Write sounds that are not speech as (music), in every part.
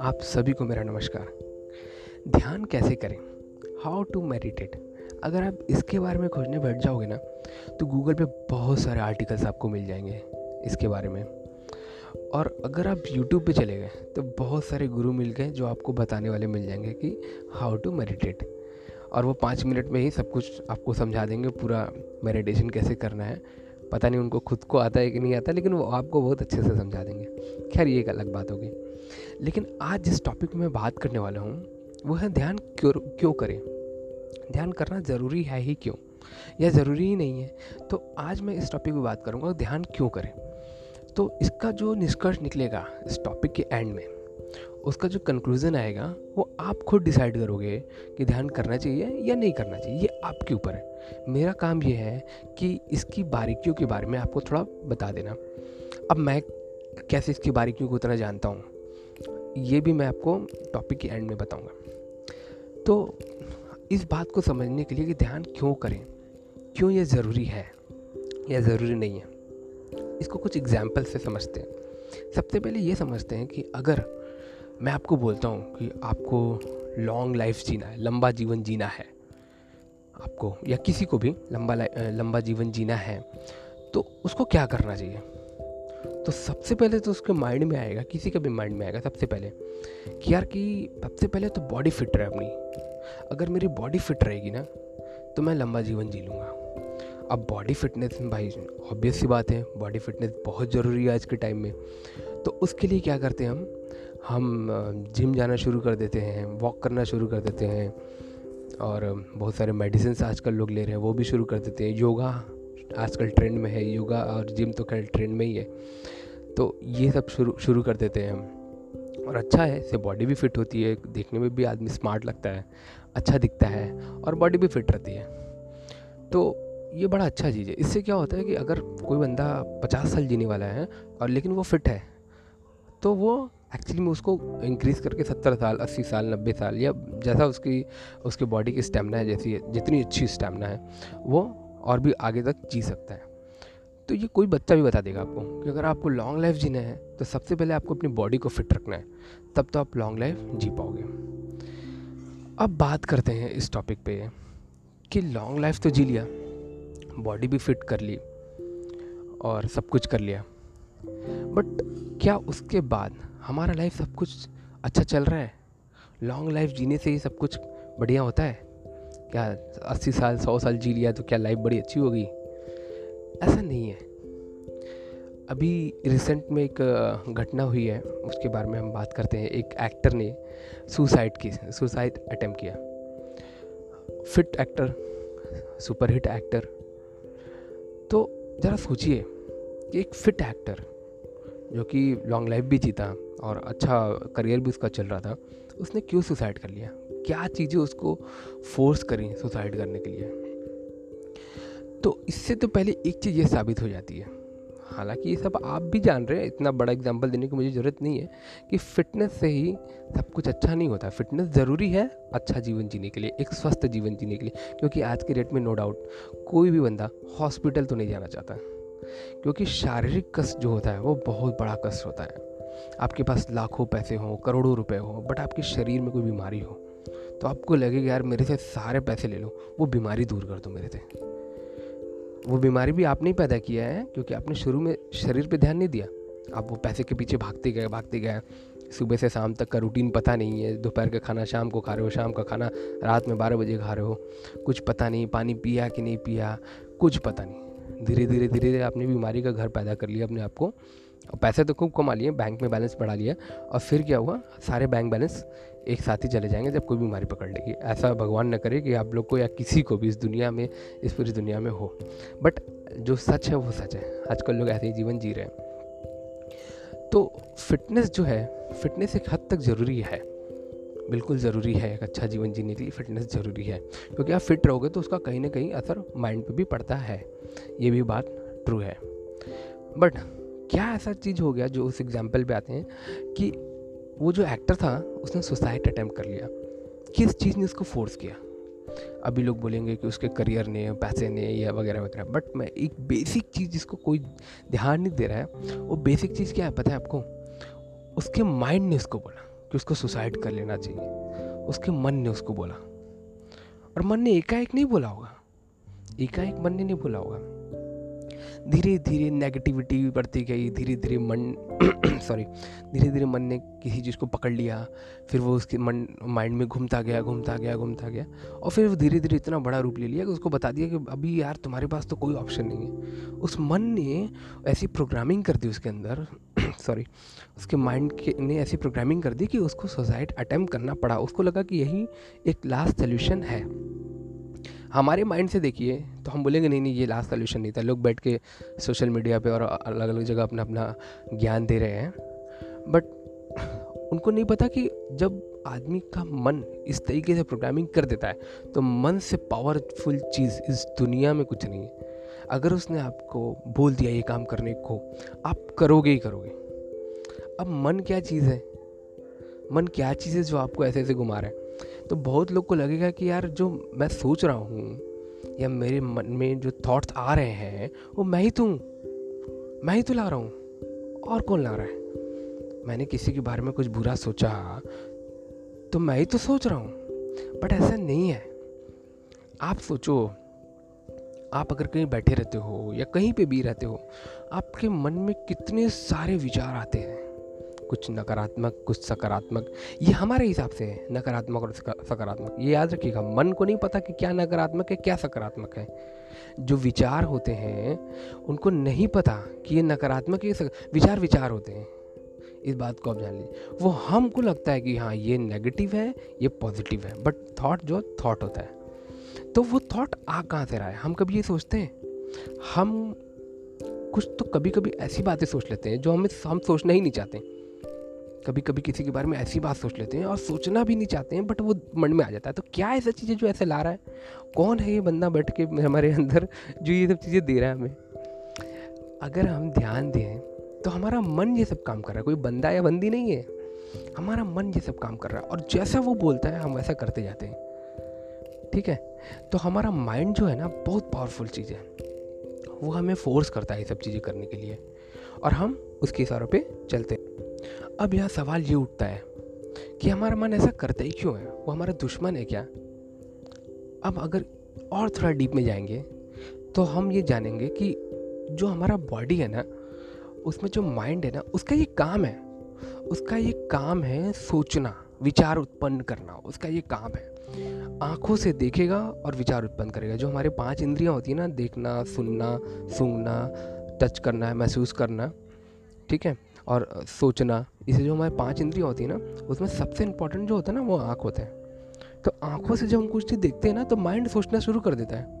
आप सभी को मेरा नमस्कार। ध्यान कैसे करें? हाउ टू मेडिटेट अगर आप इसके बारे में खोजने बैठ जाओगे ना तो गूगल पे बहुत सारे आर्टिकल्स आपको मिल जाएँगे इसके बारे में। और अगर आप यूट्यूब पे चले गए तो बहुत सारे गुरु मिल गए जो आपको बताने वाले मिल जाएँगे कि हाउ टू मेडिटेट और वो पाँच मिनट में ही सब कुछ आपको समझा देंगे, पूरा मेडिटेशन कैसे करना है। पता नहीं उनको खुद को आता है कि नहीं आता, लेकिन वो आपको बहुत अच्छे से समझा देंगे। खैर, ये एक अलग बात होगी लेकिन आज जिस टॉपिक में बात करने वाला हूँ, वो है ध्यान क्यों क्यों करें? ध्यान करना ज़रूरी है ही क्यों? या ज़रूरी ही नहीं है? तो आज मैं इस टॉपिक पर बात करूँगा, ध्यान क्यों करें? तो इसका जो निष्कर्ष निकलेगा इस टॉपिक के एंड में, उसका जो कंक्लूज़न आएगा, वो आप खुद डिसाइड करोगे कि ध्यान करना चाहिए या नहीं करना चाहिए, ये आपके ऊपर है। मेरा काम यह है कि इसकी बारीकियों के बारे में आपको थोड़ा बता देना। अब मैं कैसे इसकी बारीकियों को उतना जानता हूँ? ये भी मैं आपको टॉपिक के एंड में बताऊँगा। तो इस बात को समझने के लिए कि ध्यान क्यों करें? क्यों ये ज़रूरी है? या ज़रूरी नहीं है? इसको कुछ एग्ज़ाम्पल से समझते हैं। सबसे पहले ये समझते हैं कि अगर मैं आपको बोलता हूँ कि आपको लॉन्ग लाइफ जीना है, लंबा जीवन जीना है आपको या किसी को भी लंबा लंबा जीवन जीना है तो उसको क्या करना चाहिए? तो सबसे पहले तो उसके माइंड में आएगा, किसी का भी माइंड में आएगा सबसे पहले कि यार कि सबसे पहले तो बॉडी फिट रहे अपनी। अगर मेरी बॉडी फिट रहेगी ना तो मैं लंबा जीवन जी लूँगा। अब बॉडी फिटनेस भाई ऑब्वियस सी बात है बॉडी फिटनेस बहुत ज़रूरी है आज के टाइम में। तो उसके लिए क्या करते हैं हम? हम जिम जाना शुरू कर देते हैं वॉक करना शुरू कर देते हैं। और बहुत सारे मेडिसिन आजकल लोग ले रहे हैं, वो भी शुरू कर देते हैं। योगा आजकल ट्रेंड में है, योगा और जिम तो खैर ट्रेंड में ही है। तो ये सब शुरू शुरू कर देते हैं हम। और अच्छा है, इससे बॉडी भी फिट होती है, देखने में भी आदमी स्मार्ट लगता है अच्छा दिखता है और बॉडी भी फिट रहती है। तो ये बड़ा अच्छा चीज़ है। इससे क्या होता है कि अगर कोई बंदा पचास साल जीने वाला है और लेकिन वो फिट है तो वो एक्चुअली में उसको इंक्रीज़ करके सत्तर साल, अस्सी साल, नब्बे साल या जैसा उसकी, उसके बॉडी की स्टेमिना है, जैसी जितनी अच्छी स्टेमिना है, वो और भी आगे तक जी सकता है। तो ये कोई बच्चा भी बता देगा आपको कि अगर आपको लॉन्ग लाइफ जीना है तो सबसे पहले आपको अपनी बॉडी को फिट रखना है, तब तो आप लॉन्ग लाइफ जी पाओगे। अब बात करते हैं इस टॉपिक पे कि लॉन्ग लाइफ तो जी लिया बॉडी भी फिट कर ली और सब कुछ कर लिया बट क्या उसके बाद हमारा लाइफ सब कुछ अच्छा चल रहा है। लॉन्ग लाइफ जीने से ही सब कुछ बढ़िया होता है। क्या अस्सी साल, सौ साल जी लिया तो क्या लाइफ बड़ी अच्छी होगी? ऐसा नहीं है। अभी रिसेंट में एक घटना हुई है, उसके बारे में हम बात करते हैं। एक एक्टर ने सुसाइड की सुसाइड अटेम्प्ट किया। फिट एक्टर सुपरहिट एक्टर तो ज़रा सोचिए कि एक फिट एक्टर जो कि लॉन्ग लाइफ भी जीता और अच्छा करियर भी उसका चल रहा था, उसने क्यों सुसाइड कर लिया? क्या चीज़ें उसको फोर्स करी सुसाइड करने के लिए? तो इससे तो पहले एक चीज़ ये साबित हो जाती है। हालाँकि ये सब आप भी जान रहे हैं, इतना बड़ा एग्ज़ाम्पल देने की मुझे ज़रूरत नहीं है कि फ़िटनेस से ही सब कुछ अच्छा नहीं होता। फिटनेस ज़रूरी है अच्छा जीवन जीने के लिए, एक स्वस्थ जीवन जीने के लिए, क्योंकि आज के डेट में नो डाउट कोई भी बंदा हॉस्पिटल तो नहीं जाना चाहता। क्योंकि शारीरिक कष्ट जो होता है, वो बहुत बड़ा कष्ट होता है। आपके पास लाखों पैसे हों, करोड़ों रुपए हो बट आपके शरीर में कोई बीमारी हो तो आपको लगेगा, यार, मेरे से सारे पैसे ले लो, वो बीमारी दूर कर दो मेरे से। वो बीमारी भी आपने ही पैदा किया है, क्योंकि आपने शुरू में शरीर पे ध्यान नहीं दिया। आप वो पैसे के पीछे भागते गए भागते गए। सुबह से शाम तक का रूटीन पता नहीं है, दोपहर का खाना, शाम को खा रहे हो, शाम का खाना, रात में बारह बजे खा रहे हो, कुछ पता नहीं, पानी पिया कि नहीं पिया, कुछ पता नहीं। धीरे धीरे धीरे धीरे आपने बीमारी का घर पैदा कर लिया, अपने आप को और पैसे तो खूब कमा लिए बैंक में बैलेंस बढ़ा लिया और फिर क्या हुआ? सारे बैंक बैलेंस एक साथ ही चले जाएँगे जब कोई बीमारी पकड़ लेगी। ऐसा भगवान न करे कि आप लोग को या किसी को भी इस दुनिया में, इस पूरी दुनिया में हो। बट जो सच है, वो सच है। आजकल लोग ऐसे ही जीवन जी रहे हैं। तो फिटनेस जो है फिटनेस एक हद तक ज़रूरी है। बिल्कुल ज़रूरी है एक अच्छा जीवन जीने के लिए फिटनेस ज़रूरी है। क्योंकि आप फिट रहोगे तो उसका कहीं ना कहीं असर माइंड पे भी पड़ता है। ये भी बात ट्रू है। बट क्या ऐसा चीज़ हो गया जो उस एग्ज़ाम्पल पे आते हैं कि वो जो एक्टर था, उसने सुसाइड अटैम्प्ट कर लिया। किस चीज़ ने उसको फोर्स किया? अभी लोग बोलेंगे कि उसके करियर ने, पैसे ने, या वगैरह वगैरह। बट मैं एक बेसिक चीज़ जिसको कोई ध्यान नहीं दे रहा है, वो बेसिक चीज़ क्या है पता है आपको? उसके माइंड ने उसको बोला कि उसको सुसाइड कर लेना चाहिए। उसके मन ने उसको बोला। और मन ने एकाएक नहीं बोला होगा। एकाएक मन ने नहीं बोला होगा। धीरे धीरे नेगेटिविटी भी बढ़ती गई धीरे धीरे मन सॉरी धीरे धीरे मन ने किसी चीज़ को पकड़ लिया, फिर वो उसके मन माइंड में घूमता गया घूमता गया घूमता गया और फिर वो धीरे धीरे इतना बड़ा रूप ले लिया कि उसको बता दिया कि अभी यार तुम्हारे पास तो कोई ऑप्शन नहीं है। उस मन ने ऐसी प्रोग्रामिंग कर दी उसके अंदर (clears throat) सॉरी उसके माइंड के, ने ऐसी प्रोग्रामिंग कर दी कि उसको सुसाइड अटैम्प्ट करना पड़ा। उसको लगा कि यही एक लास्ट सोल्यूशन है। हमारे माइंड से देखिए तो हम बोलेंगे, नहीं नहीं, ये लास्ट सोल्यूशन नहीं था। लोग बैठ के सोशल मीडिया पे और अलग अलग जगह अपना अपना ज्ञान दे रहे हैं। बट उनको नहीं पता कि जब आदमी का मन इस तरीके से प्रोग्रामिंग कर देता है तो मन से पावरफुल चीज़ इस दुनिया में कुछ नहीं है। अगर उसने आपको बोल दिया ये काम करने को, आप करोगे ही करोगे। अब मन क्या चीज़ है? मन क्या चीज़ है जो आपको ऐसे ऐसे घुमा रहा है? तो बहुत लोग को लगेगा कि यार जो मैं सोच रहा हूँ या मेरे मन में जो थॉट्स आ रहे हैं, वो मैं ही तो मैं ही तो ला रहा हूँ। और कौन ला रहा है? मैंने किसी के बारे में कुछ बुरा सोचा तो मैं ही तो सोच रहा हूँ। बट ऐसा नहीं है। आप सोचो, आप अगर कहीं बैठे रहते हो या कहीं पे भी रहते हो, आपके मन में कितने सारे विचार आते हैं। कुछ नकारात्मक, कुछ सकारात्मक। ये हमारे हिसाब से है, नकारात्मक और सकारात्मक। ये याद रखिएगा, मन को नहीं पता कि क्या नकारात्मक है, क्या सकारात्मक है। जो विचार होते हैं, उनको नहीं पता कि ये नकारात्मक है विचार विचार होते हैं। इस बात को आप जान लीजिए। वो हमको लगता है कि हाँ ये नेगेटिव है, ये पॉजिटिव है बट थॉट जो थॉट होता है। तो वो थॉट आ कहाँ से रहा है? हम कभी ये सोचते हैं? हम कुछ तो कभी कभी ऐसी बातें सोच लेते हैं, जो हमें हम सोचना ही नहीं चाहते। कभी कभी किसी के बारे में ऐसी बात सोच लेते हैं और सोचना भी नहीं चाहते हैं बट वो मन में आ जाता है। तो क्या ऐसा चीज़ें जो ऐसे ला रहा है? कौन है ये बंदा बैठ के हमारे अंदर जो ये सब चीज़ें दे रहा है हमें? अगर हम ध्यान दें तो हमारा मन ये सब काम कर रहा है। कोई बंदा या बंदी नहीं है। हमारा मन ये सब काम कर रहा है और जैसा वो बोलता है, हम वैसा करते जाते हैं। ठीक है? तो हमारा माइंड जो है ना, बहुत पावरफुल चीज़ है। वो हमें फोर्स करता है ये सब चीज़ें करने के लिए। और हम उसके इशारों पे चलते अब यह सवाल ये उठता है कि हमारा मन ऐसा करता ही क्यों है? वो हमारा दुश्मन है क्या? अब अगर और थोड़ा डीप में जाएँगे तो हम ये जानेंगे कि जो हमारा बॉडी है ना, उसमें जो माइंड है ना, उसका ये काम है। उसका ये काम है सोचना, विचार उत्पन्न करना। उसका ये काम है। आँखों से देखेगा और विचार उत्पन्न करेगा। जो हमारे पाँच इंद्रियाँ होती है ना, देखना, सुनना, सूंघना टच करना, महसूस करना, ठीक है? और सोचना इसे जो हमारे पाँच इंद्रियाँ होती है ना, उसमें सबसे इम्पोर्टेंट जो होता है ना, वो आँख होता है। तो आँखों से जब हम कुछ चीज़ देखते हैं ना तो माइंड सोचना शुरू कर देता है।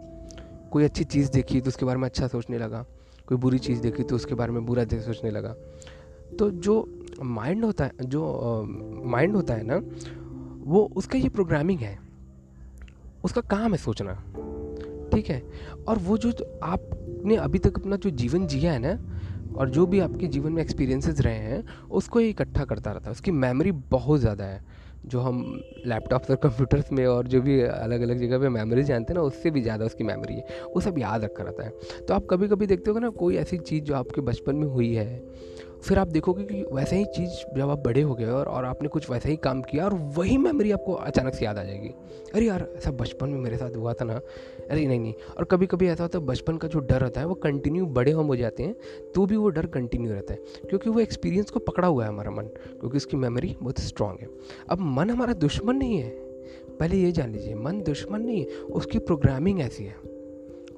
कोई अच्छी चीज़ देखी तो उसके बारे में अच्छा सोचने लगा, कोई बुरी चीज़ देखी तो उसके बारे में बुरा सोचने लगा। तो जो माइंड होता है, जो माइंड होता है ना, वो उसका ये प्रोग्रामिंग है। उसका काम है सोचना, ठीक है? और वो जो आपने अभी तक अपना जो जीवन जिया है ना और जो भी आपके जीवन में एक्सपीरियंसेस रहे हैं, उसको इकट्ठा करता रहता है। उसकी मेमोरी बहुत ज़्यादा है। जो हम लैपटॉप्स और कंप्यूटर्स में और जो भी अलग अलग जगह पे मेमोरी जानते हैं ना, उससे भी ज़्यादा उसकी मेमोरी है। वो सब याद रखा रहता है। तो आप कभी कभी देखते हो ना, कोई ऐसी चीज़ जो आपके बचपन में हुई है फिर आप देखोगे कि वैसे ही चीज़ जब आप बड़े हो गए और, और आपने कुछ वैसा ही काम किया और वही मेमोरी आपको अचानक से याद आ जाएगी। अरे यार ऐसा बचपन में मेरे साथ हुआ था ना। अरे नहीं नहीं। और कभी कभी ऐसा होता है बचपन का जो डर रहता है वो कंटिन्यू बड़े हम हो जाते हैं तो भी वो डर कंटिन्यू रहता है। क्योंकि वो एक्सपीरियंस को पकड़ा हुआ है हमारा मन क्योंकि उसकी मेमोरी बहुत स्ट्रांग है। अब मन हमारा दुश्मन नहीं है। पहले ये जान लीजिए मन दुश्मन नहीं है उसकी प्रोग्रामिंग ऐसी है।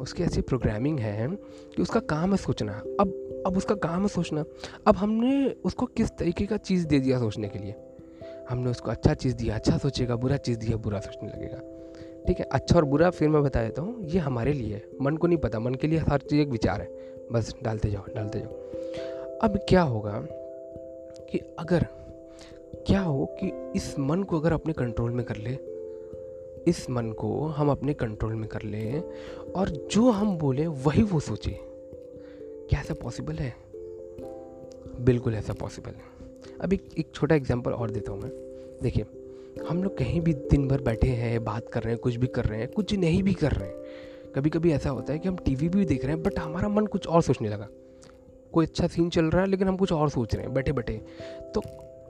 उसकी ऐसी प्रोग्रामिंग है कि उसका काम है सोचना। अब अब उसका काम है सोचना। अब हमने उसको किस तरीके का चीज़ दे दिया सोचने के लिए? हमने उसको अच्छा चीज़ दिया अच्छा सोचेगा, बुरा चीज़ दिया, बुरा सोचने लगेगा। ठीक है अच्छा और बुरा फिर मैं बता देता हूँ, ये हमारे लिए है। मन को नहीं पता, मन के लिए हर चीज़ एक विचार है। बस डालते जाओ डालते जाओ। अब क्या होगा कि अगर, क्या हो कि इस मन को अगर अपने कंट्रोल में कर ले इस मन को हम अपने कंट्रोल में कर लें और जो हम बोलें वही वो सोचे। क्या ऐसा पॉसिबल है? बिल्कुल ऐसा पॉसिबल है। अब एक एक छोटा एग्जांपल और देता हूँ मैं। देखिए, हम लोग कहीं भी दिन भर बैठे हैं, बात कर रहे हैं, कुछ भी कर रहे हैं, कुछ नहीं भी कर रहे हैं। कभी कभी ऐसा होता है कि हम टीवी भी देख रहे हैं बट हमारा मन कुछ और सोचने लगा। कोई अच्छा सीन चल रहा है, लेकिन हम कुछ और सोच रहे हैं बैठे बैठे तो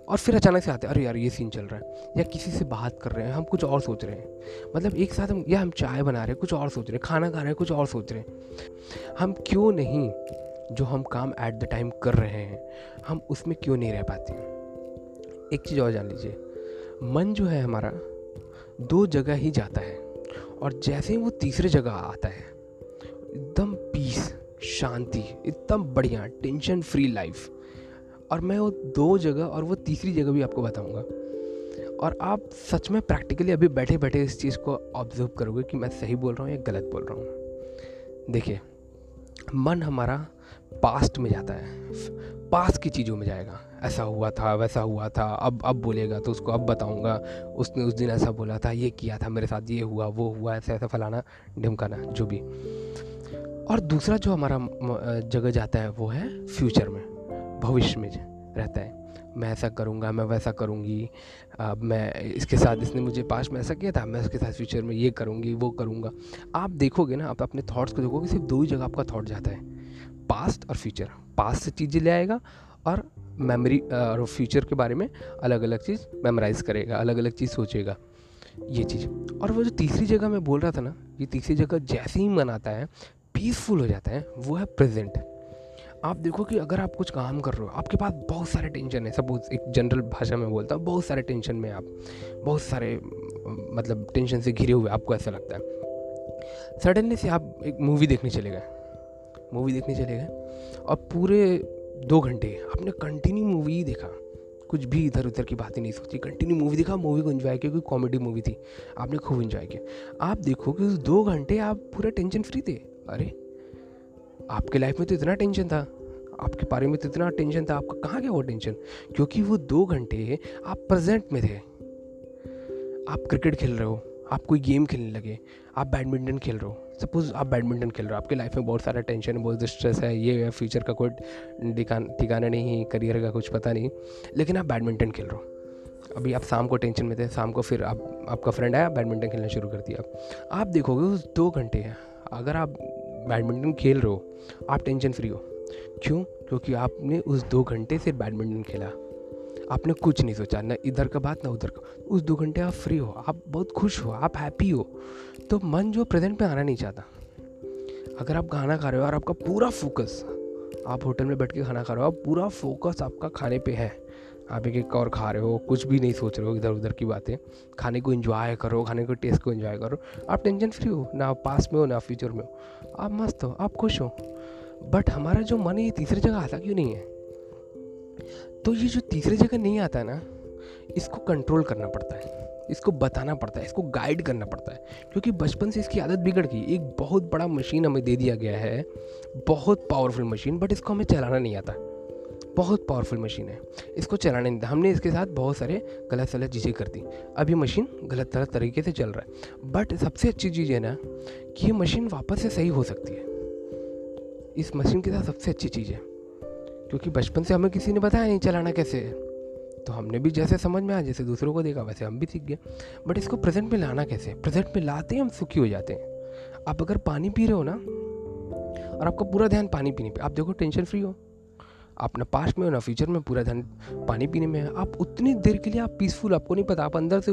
और फिर अचानक से आते हैं, अरे यार, ये सीन चल रहा है। या किसी से बात कर रहे हैं, हम कुछ और सोच रहे हैं। मतलब एक साथ हम, या हम चाय बना रहे हैं, कुछ और सोच रहे हैं, खाना खा रहे हैं, कुछ और सोच रहे हैं। हम क्यों नहीं जो हम काम एट द टाइम कर रहे हैं, हम उसमें क्यों नहीं रह पाते एक चीज़ और जान लीजिए, मन जो है हमारा, दो जगह ही जाता है। और जैसे ही वो तीसरे जगह आता है, एकदम पीस शांति, एकदम बढ़िया टेंशन फ्री लाइफ और मैं वो दो जगह और वो तीसरी जगह भी आपको बताऊँगा। और आप सच में प्रैक्टिकली अभी बैठे बैठे इस चीज़ को ऑब्ज़र्व करोगे कि मैं सही बोल रहा हूँ या गलत बोल रहा हूँ। देखिए, मन हमारा पास्ट में जाता है। पास की चीज़ों में जाएगा। ऐसा हुआ था, वैसा हुआ था, अब अब बोलेगा तो उसको अब बताऊँगा। उसने उस दिन ऐसा बोला था, ये किया था, मेरे साथ ये हुआ, वो हुआ, ऐसा ऐसा फलाना ढिमकाना, जो भी। और दूसरा जो हमारा जगह जाता है वो है फ्यूचर में। भविष्य में रहता है। मैं ऐसा करूँगा, मैं वैसा करूँगी, अब मैं इसके साथ इसने मुझे पास में ऐसा किया था, मैं उसके साथ फ्यूचर में ये करूँगी, वो करूँगा। आप देखोगे ना, आप अपने थॉट्स को देखोगे, सिर्फ़ दो ही जगह आपका थॉट जाता है। पास्ट और फ्यूचर पास्ट से चीज़ें ले आएगा और मेमोरी और फ्यूचर के बारे में अलग अलग चीज़ मेमोराइज करेगा अलग अलग चीज़ सोचेगा। ये चीज़। और वो जो तीसरी जगह मैं बोल रहा था ना, ये तीसरी जगह जैसे ही मन आता है पीसफुल हो जाता है, वो है प्रेजेंट आप देखो कि अगर आप कुछ काम कर रहे हो, आपके पास बहुत सारे टेंशन है। सपोज़ एक जनरल भाषा में बोलता हूँ, बहुत सारे टेंशन में आप, बहुत सारे मतलब टेंशन से घिरे हुए आपको ऐसा लगता है। सडनली से आप एक मूवी देखने चले गए। मूवी देखने चले गए और पूरे दो घंटे आपने कंटिन्यू मूवी ही देखा। कुछ भी इधर उधर की बातें नहीं सोची। कंटिन्यू मूवी देखा मूवी को इन्जॉय किया क्योंकि कॉमेडी मूवी थी। आपने खूब इन्जॉय किया। आप देखो कि उस दो घंटे आप पूरे टेंशन फ्री थे। अरे आपके लाइफ में तो इतना टेंशन था। आपके बारे में तो इतना टेंशन था। आपका कहाँ गया वो टेंशन क्योंकि वो दो घंटे आप प्रेजेंट में थे। आप क्रिकेट खेल रहे हो, आप कोई गेम खेलने लगे, आप बैडमिंटन खेल रहे हो। सपोज़ आप बैडमिंटन खेल रहे हो, आपके लाइफ में बहुत सारा टेंशन है, बहुत स्ट्रेस है, ये है फ्यूचर का कोई ठिकाना नहीं है करियर का कुछ पता नहीं। लेकिन आप बैडमिंटन खेल रहे हो। अभी आप शाम को टेंशन में थे, शाम को फिर आप, आपका फ्रेंड आया बैडमिंटन खेलना शुरू कर दिया। आप देखोगे उस दो घंटे हैं अगर आप बैडमिंटन खेल रहे हो, आप टेंशन फ्री हो। क्यों? क्योंकि आपने उस दो घंटे से बैडमिंटन खेला। आपने कुछ नहीं सोचा, ना इधर का बात, ना उधर का। उस दो घंटे आप फ्री हो, आप बहुत खुश हो, आप हैप्पी हो। तो मन जो प्रेजेंट में आना नहीं चाहता। अगर आप खाना खा रहे हो और आपका पूरा फोकस आप होटल में बैठ के खाना खा रहे हो, आप पूरा फोकस आपका खाने पे है। आप एक एक और खा रहे हो, कुछ भी नहीं सोच रहे हो इधर उधर की बातें। खाने को इन्जॉय करो, खाने को टेस्ट को इन्जॉय करो। आप टेंशन फ्री हो, ना आप पास में हो, ना फ्यूचर में हो। आप मस्त हो, आप खुश हो। बट हमारा जो मन है, ये तीसरी जगह आता क्यों नहीं है? तो ये जो तीसरी जगह नहीं आता ना, इसको कंट्रोल करना पड़ता है। इसको बताना पड़ता है, इसको गाइड करना पड़ता है। क्योंकि बचपन से इसकी आदत बिगड़ गई। एक बहुत बड़ा मशीन हमें दे दिया गया है। बहुत पावरफुल मशीन बट इसको हमें चलाना नहीं आता। बहुत पावरफुल मशीन है। इसको चलाने नहीं हमने इसके साथ बहुत सारे गलत सलत चीज़ें कर दी। अब ये मशीन गलत गलत तरीके से चल रहा है। बट सबसे अच्छी चीज़ है ना कि ये मशीन वापस से सही हो सकती है। इस मशीन के साथ सबसे अच्छी चीज़ है। क्योंकि बचपन से हमें किसी ने बताया नहीं चलाना कैसे है। तो हमने भी जैसे समझ में आया, जैसे दूसरों को देखा, वैसे हम भी सीख गए। बट इसको प्रेजेंट में लाना कैसे प्रेजेंट में लाते ही, हम सुखी हो जाते हैं। आप अगर पानी पी रहे हो ना, और आपका पूरा ध्यान पानी पीने पे, आप देखो टेंशन फ्री हो। आप ना पास्ट में हो, ना फ्यूचर में, पूरा ध्यान पानी पीने में है। आप उतनी देर के लिए आप पीसफुल आपको नहीं पता, आप अंदर से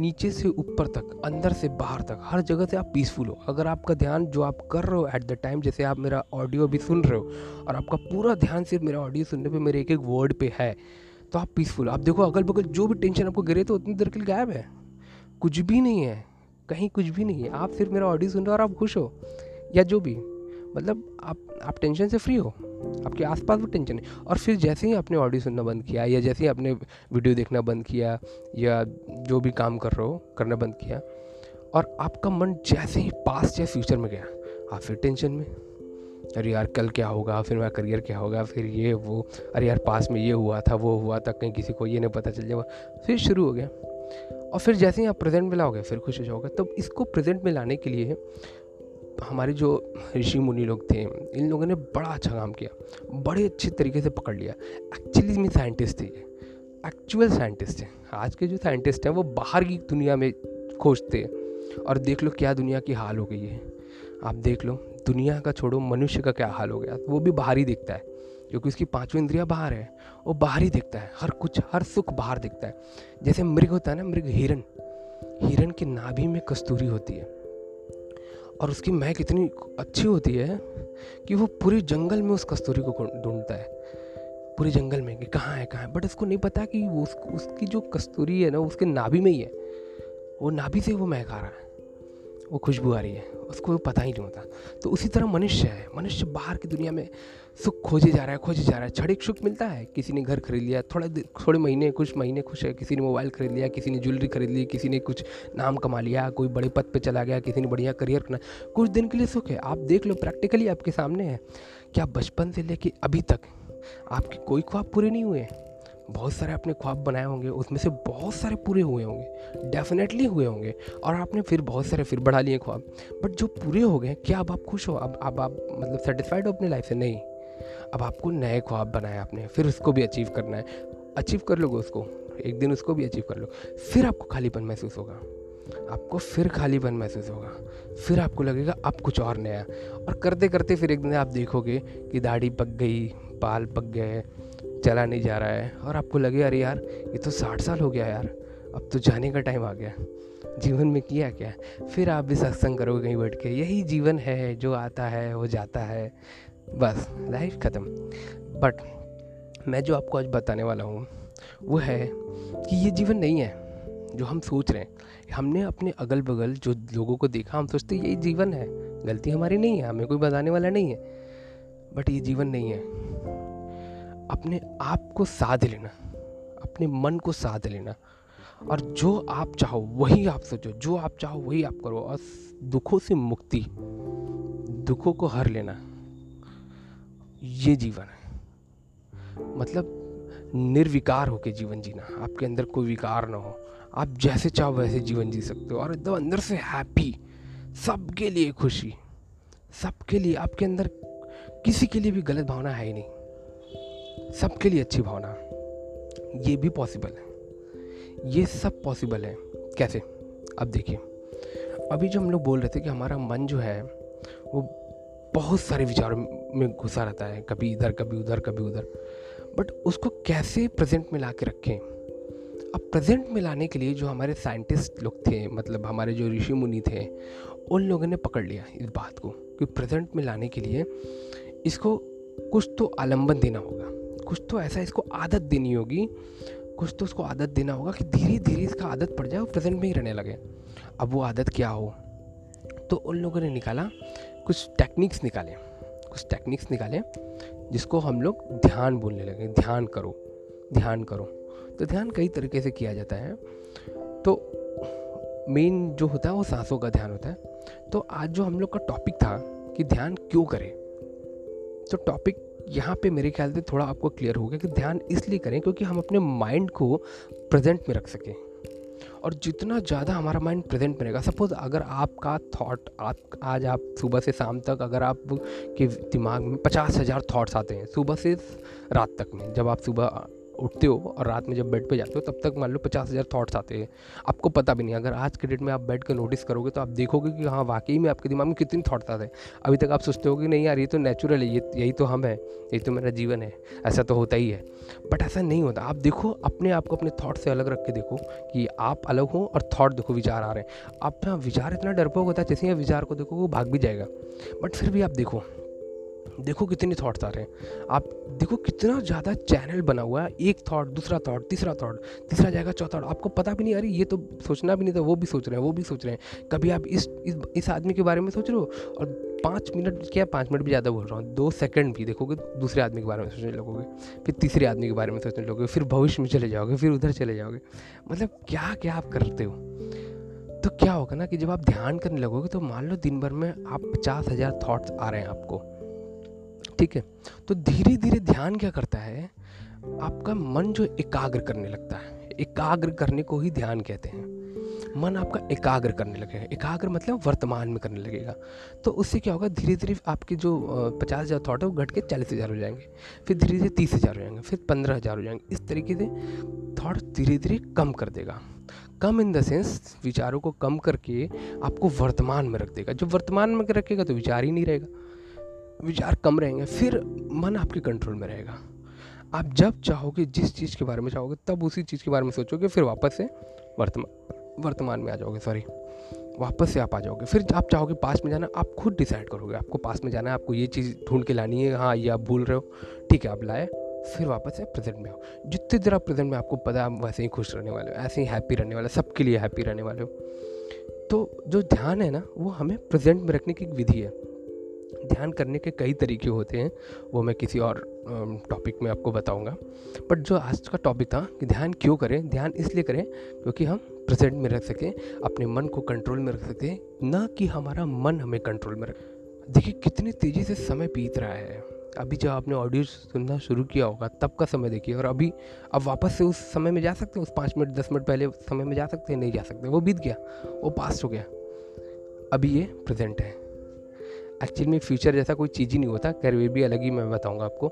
नीचे से ऊपर तक, अंदर से बाहर तक, हर जगह से आप पीसफुल हो। अगर आपका ध्यान जो आप कर रहे हो एट द टाइम जैसे आप मेरा ऑडियो भी सुन रहे हो, और आपका पूरा ध्यान सिर्फ़ मेरा ऑडियो सुनने पर मेरे एक एक वर्ड पर है तो आप पीसफुल आप देखो अगल बगल जो भी टेंशन आपको गिरे तो उतनी देर के लिए गायब है। कुछ भी नहीं है, कहीं कुछ भी नहीं है। आप सिर्फ़ मेरा ऑडियो सुन रहे हो और आप खुश हो, या जो भी। मतलब आप आप टेंशन से फ्री हो। आपके आसपास वो टेंशन है। और फिर जैसे ही आपने ऑडियो सुनना बंद किया या जैसे ही आपने वीडियो देखना बंद किया या जो भी काम कर रहे हो, करना बंद किया और आपका मन जैसे ही पास्ट या फ्यूचर में गया, आप फिर टेंशन में, अरे यार कल क्या होगा, फिर मेरा करियर क्या होगा, फिर ये, वो, अरे यार पास में ये हुआ था, वो हुआ था, कहीं किसी को ये नहीं पता चल जाएगा, फिर शुरू हो गया। और फिर जैसे ही आप प्रेजेंट में लाओगे, फिर खुश हो जाओगे। तो इसको प्रेजेंट में लाने के लिए हमारे जो ऋषि मुनि लोग थे, इन लोगों ने बड़ा अच्छा काम किया, बड़े अच्छे तरीके से पकड़ लिया। एक्चुअली में साइंटिस्ट थे एक्चुअल साइंटिस्ट हैं। आज के जो साइंटिस्ट हैं, वो बाहर की दुनिया में खोजते हैं। और देख लो क्या दुनिया की हाल हो गई है। आप देख लो, दुनिया का छोड़ो, मनुष्य का क्या हाल हो गया। वो भी बाहर ही दिखता है, क्योंकि उसकी पांचवी इंद्रिया बाहर है। वो बाहर ही दिखता है। हर कुछ, हर सुख बाहर दिखता है। जैसे मृग होता है ना, मृग हिरन हिरन की नाभि में कस्तूरी होती है। और उसकी महक इतनी अच्छी होती है कि वो पूरे जंगल में उस कस्तूरी को ढूंढता है। पूरे जंगल में कि कहाँ है कहाँ है? बट उसको नहीं पता कि वो उस, उसकी जो कस्तूरी है ना उसके नाभि में ही है। वो नाभि से वो महक आ रहा है। वो खुशबू आ रही है। उसको पता ही नहीं होता। तो उसी तरह मनुष्य है। मनुष्य बाहर की दुनिया में सुख खोजे जा रहा है, खोजे जा रहा है। क्षणिक सुख मिलता है। किसी ने घर खरीद लिया, थोड़े थोड़े महीने, कुछ महीने खुश है। किसी ने मोबाइल खरीद लिया, किसी ने ज्वेलरी खरीद ली, किसी ने कुछ नाम कमा लिया, कोई बड़े पद पे चला गया, किसी ने बढ़िया करियर करना कुछ दिन के लिए सुख है। आप देख लो, प्रैक्टिकली आपके सामने है। क्या बचपन से लेके अभी तक आपके कोई ख्वाब पूरे नहीं हुए बहुत सारे आपने ख्वाब बनाए होंगे, उसमें से बहुत सारे पूरे हुए होंगे। डेफिनेटली हुए होंगे। और आपने फिर बहुत सारे फिर बढ़ा लिए ख्वाब। बट जो पूरे हो गए क्या अब आप खुश हो? अब अब आप मतलब सेटिस्फाइड हो अपनी लाइफ से? नहीं। अब आपको नए ख्वाब बनाए आपने, फिर उसको भी अचीव करना है। अचीव कर लोगे उसको, एक दिन उसको भी अचीव कर लो। फिर आपको खालीपन महसूस होगा। आपको फिर खालीपन महसूस होगा। फिर आपको लगेगा, अब कुछ और नया। और करते करते फिर एक दिन आप देखोगे कि दाढ़ी पक गई, बाल पक गए, चला नहीं जा रहा है। और आपको लगे, अरे यार, ये तो साठ साल हो गया यार। अब तो जाने का टाइम आ गया। जीवन में किया क्या? फिर आप भी सत्संग करोगे कहीं बैठ के। यही जीवन है, जो आता है, वो जाता है। बस लाइफ ख़त्म। बट मैं जो आपको आज बताने वाला हूँ, वो है कि ये जीवन नहीं है, जो हम सोच रहे हैं। हमने अपने अगल बगल जो लोगों को देखा, हम सोचते यही जीवन है, गलती हमारी नहीं है, हमें कोई बताने वाला नहीं है। बट ये जीवन नहीं है। अपने आप को साध लेना, अपने मन को साध लेना। और जो आप चाहो, वही आप सोचो, जो आप चाहो, वही आप करो। और दुखों से मुक्ति, दुखों को हर लेना। ये जीवन है। मतलब निर्विकार होकर जीवन जीना, आपके अंदर कोई विकार ना हो। आप जैसे चाहो वैसे जीवन जी सकते हो और एकदम अंदर से हैप्पी सबके लिए खुशी, सबके लिए, आपके अंदर किसी के लिए भी गलत भावना है ही नहीं। सबके लिए अच्छी भावना। ये भी पॉसिबल है। ये सब पॉसिबल है। कैसे? अब देखिए, अभी जो हम लोग बोल रहे थे कि हमारा मन जो है, वो बहुत सारे विचारों में घुसा रहता है, कभी इधर, कभी उधर कभी उधर। बट उसको कैसे प्रेजेंट में ला के रखें? अब प्रेजेंट में लाने के लिए जो हमारे साइंटिस्ट लोग थे मतलब हमारे जो ऋषि मुनि थे, उन लोगों ने पकड़ लिया इस बात को कि प्रेजेंट में लाने के लिए इसको कुछ तो आलंबन देना होगा। कुछ तो ऐसा इसको आदत देनी होगी, कुछ तो उसको आदत देना होगा कि धीरे धीरे इसका आदत पड़ जाए और प्रेजेंट में ही रहने लगे। अब वो आदत क्या हो? तो उन लोगों ने निकाला कुछ टेक्निक्स निकालें। कुछ टेक्निक्स निकालें जिसको हम लोग ध्यान बोलने लगे। ध्यान करो। ध्यान करो। तो ध्यान कई तरीके से किया जाता है। तो मेन जो होता है वो सांसों का ध्यान होता है। तो आज जो हम लोग का टॉपिक था कि ध्यान क्यों करें। तो टॉपिक यहाँ पे मेरे ख्याल से थोड़ा आपको क्लियर हो गया कि ध्यान इसलिए करें क्योंकि हम अपने माइंड को प्रेजेंट में रख सकें। और जितना ज़्यादा हमारा माइंड प्रेजेंट बनेगा। सपोज़ अगर आपका थॉट आप, आज आप सुबह से शाम तक अगर आप के दिमाग में पचास हज़ार थाट्स आते हैं, सुबह से रात तक में, जब आप सुबह उठते हो और रात में जब बेड पे जाते हो, तब तक मान लो पचास हज़ार थाट्स आते हैं। आपको पता भी नहीं, अगर आज के डेट में आप बेड कर नोटिस करोगे तो आप देखोगे कि हाँ वाकई में आपके दिमाग में कितने थाट्स आते हैं। अभी तक आप सोचते हो कि नहीं यार, ये तो नेचुरल है, ये, यही तो हम है, यही तो मेरा जीवन है, ऐसा तो होता ही है। बट ऐसा नहीं होता। आप देखो, अपने आप को अपने थाट से अलग रख के देखो कि आप अलग हो और थाट देखो, विचार आ रहे हैं। आप विचार इतना डरपोक होता है, जैसे ही विचार को देखो वो भाग भी जाएगा। बट फिर भी आप देखो देखो कितने थॉट्स आ रहे हैं। आप देखो कितना ज़्यादा चैनल बना हुआ है। एक थॉट दूसरा थॉट तीसरा थॉट तीसरा जाएगा चौथा आपको पता भी नहीं अरे ये तो सोचना भी नहीं था वो भी सोच रहे हैं वो भी सोच रहे हैं। कभी आप इस इस, इस आदमी के बारे में सोच रहे हो? और पाँच मिनट क्या पाँच मिनट भी ज़्यादा बोल रहा हूँ। दो सेकंड भी देखोगे दूसरे आदमी के बारे में सोचने लगोगे फिर तीसरे आदमी के बारे में सोचने लगोगे फिर भविष्य में चले जाओगे फिर उधर चले जाओगे। मतलब क्या क्या आप करते हो? तो क्या होगा ना कि जब आप ध्यान करने लगोगे तो मान लो दिन भर में आप पचास हज़ार थाट्स आ रहे हैं आपको। ठीक है? तो धीरे धीरे ध्यान क्या करता है? आपका मन जो एकाग्र करने लगता है। एकाग्र करने को ही ध्यान कहते हैं। मन आपका एकाग्र करने लगेगा एकाग्र मतलब वर्तमान में करने लगेगा। तो उससे क्या होगा? धीरे धीरे आपके जो पचास हज़ार थाट है, वो घट के चालीस हज़ार हो जाएँगे। फिर धीरे धीरे तीस हज़ार हो जाएँगे। फिर पंद्रह हज़ार हो जाएँगे। इस तरीके से थॉट धीरे धीरे कम कर देगा। कम इन द सेंस विचारों को कम करके आपको वर्तमान में रख देगा। जब वर्तमान में रखेगा तो विचार ही नहीं रहेगा। विचार कम रहेंगे, फिर मन आपके कंट्रोल में रहेगा। आप जब चाहोगे, जिस चीज़ के बारे में चाहोगे, तब उसी चीज़ के बारे में सोचोगे, फिर वापस से वर्तमान वर्तमान में आ जाओगे सॉरी वापस से आप आ जाओगे। फिर आप चाहोगे पास में जाना, आप खुद डिसाइड करोगे, आपको पास में जाना है, आपको ये चीज़ ढूंढ के लानी है हाँ ये आप भूल रहे हो, ठीक है, आप लाए, फिर वापस से प्रेजेंट में आओ। जितनी देर आप प्रेजेंट में, आपको पता है, आप वैसे ही खुश रहने वाले हो, ऐसे ही हैप्पी रहने वाले सबके लिए हैप्पी रहने वाले हो। तो जो ध्यान है ना, वो हमें प्रेजेंट में रखने की एक विधि है। ध्यान करने के कई तरीके होते हैं, वो मैं किसी और टॉपिक में आपको बताऊँगा। बट जो आज का टॉपिक था कि ध्यान क्यों करें, ध्यान इसलिए करें क्योंकि हम प्रेजेंट में रख सकें, अपने मन को कंट्रोल में रख सकें, ना कि हमारा मन हमें कंट्रोल में रख। देखिए, कितनी तेज़ी से समय बीत रहा है। अभी जब आपने ऑडियो सुनना शुरू किया होगा, तब का समय देखिए, और अभी, अब वापस से उस समय में जा सकते हैं, उस पाँच मिनट, दस मिनट पहले समय में जा सकते हैं, नहीं जा सकते, वो बीत गया, वो पास्ट हो गया। अभी ये प्रेजेंट है। एक्चुअली में फ्यूचर जैसा कोई चीज़ ही नहीं होता। कैरियर भी अलग ही मैं बताऊँगा आपको।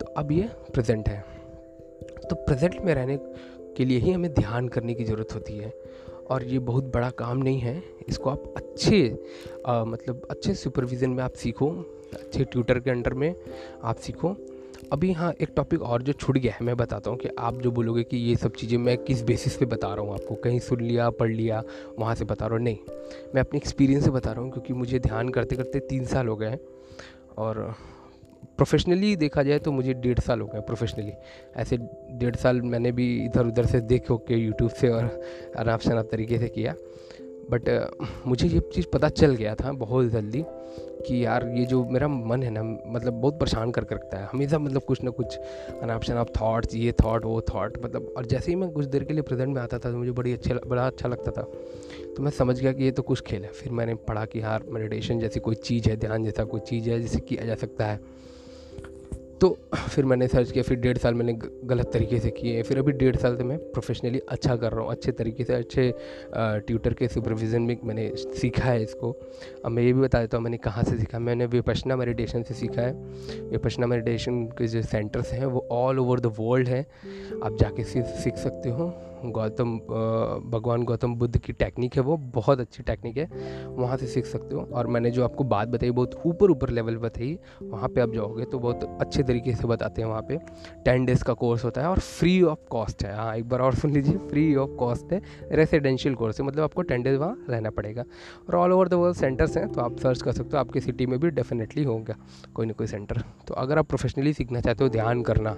तो अब ये प्रेजेंट है। तो प्रेजेंट में रहने के लिए ही हमें ध्यान करने की ज़रूरत होती है। और ये बहुत बड़ा काम नहीं है। इसको आप अच्छे आ, मतलब अच्छे सुपरविज़न में आप सीखो। अच्छे ट्यूटर के अंडर में आप सीखो। अभी हाँ एक टॉपिक और जो छूट गया है, मैं बताता हूँ कि आप जो बोलोगे कि ये सब चीज़ें मैं किस बेसिस पे बता रहा हूँ आपको? कहीं सुन लिया, पढ़ लिया, वहाँ से बता रहा हूँ। नहीं, मैं अपने एक्सपीरियंस से बता रहा हूँ क्योंकि मुझे ध्यान करते करते तीन साल हो गए हैं। और प्रोफेशनली देखा जाए तो मुझे डेढ़ साल हो गए प्रोफेशनली ऐसे डेढ़ साल मैंने भी इधर उधर से देख के यूट्यूब से और आराम शराब तरीके से किया। बट मुझे ये चीज़ पता चल गया था बहुत जल्दी कि यार ये जो मेरा मन है ना मतलब बहुत परेशान कर रखता है। हमेशा मतलब कुछ ना कुछ अनाप शनाप थाट्स ये थाट वो थाट मतलब और जैसे ही मैं कुछ देर के लिए प्रेजेंट में आता था तो मुझे बड़ी अच्छे बड़ा अच्छा लगता था। तो मैं समझ गया कि ये तो कुछ खेल है। फिर मैंने पढ़ा कि यार मेडिटेशन जैसी कोई चीज़ है, ध्यान जैसा कोई चीज़ है जिसे किया जा सकता है। तो फिर मैंने सर्च किया, फिर डेढ़ साल मैंने गलत तरीके से किए। फिर अभी डेढ़ साल से मैं प्रोफेशनली अच्छा कर रहा हूँ, अच्छे तरीके से, अच्छे ट्यूटर के सुपरविज़न में मैंने सीखा है इसको। अब मैं ये भी बता देता हूँ, मैंने कहाँ से सीखा? मैंने विपशना मेडिटेशन से सीखा है। विपशना मेडिटेशन के जो सेंटर्स हैं, वो ऑल ओवर द वर्ल्ड हैं। आप जाके सीख सकते हो। गौतम भगवान गौतम बुद्ध की टेक्निक है, वो बहुत अच्छी टेक्निक है। वहाँ से सीख सकते हो। और मैंने जो आपको बात बताई, बहुत ऊपर ऊपर लेवल बताई, वहाँ पे आप जाओगे तो बहुत अच्छे तरीके से बताते हैं वहाँ पे। टेन डेज़ का कोर्स होता है और फ्री ऑफ़ कॉस्ट है। हाँ एक बार और सुन लीजिए फ्री ऑफ़ कॉस्ट है रेसिडेंशियल कोर्स है। मतलब आपको टेन डेज़ वहाँ रहना पड़ेगा। और all over the world centres हैं तो आप सर्च कर सकते हो। आपकी सिटी में भी डेफिनेटली होगा, कोई ना कोई सेंटर तो अगर आप प्रोफेशनली सीखना चाहते हो, ध्यान करना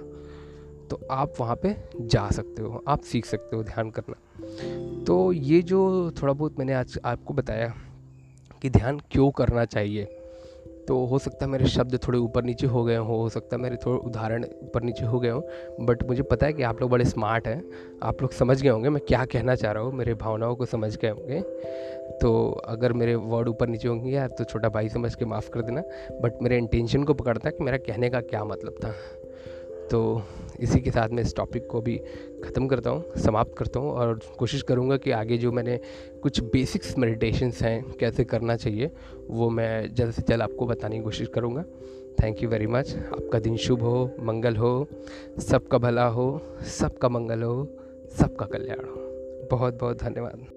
तो आप वहाँ पे जा सकते हो, आप सीख सकते हो ध्यान करना। तो ये जो थोड़ा बहुत मैंने आज आपको बताया कि ध्यान क्यों करना चाहिए तो हो सकता है मेरे शब्द थोड़े ऊपर नीचे हो गए हों, हो सकता है मेरे थोड़े उदाहरण ऊपर नीचे हो गए हों बट मुझे पता है कि आप लोग बड़े स्मार्ट हैं, आप लोग समझ गए होंगे मैं क्या कहना चाह रहा हूँ, मेरे भावनाओं को समझ गए होंगे। तो अगर मेरे वर्ड ऊपर नीचे होंगे यार तो छोटा भाई समझ के माफ़ कर देना बट मेरे इंटेंशन को पकड़ता है कि मेरा कहने का क्या मतलब था। तो इसी के साथ मैं इस टॉपिक को भी ख़त्म करता हूँ, समाप्त करता हूँ और कोशिश करूँगा कि आगे जो मैंने कुछ बेसिक्स मेडिटेशंस हैं, कैसे करना चाहिए, वो मैं जल्द से जल्द आपको बताने की कोशिश करूँगा। थैंक यू वेरी मच आपका दिन शुभ हो, मंगल हो, सबका भला हो, सबका मंगल हो, सबका कल्याण हो। बहुत बहुत धन्यवाद।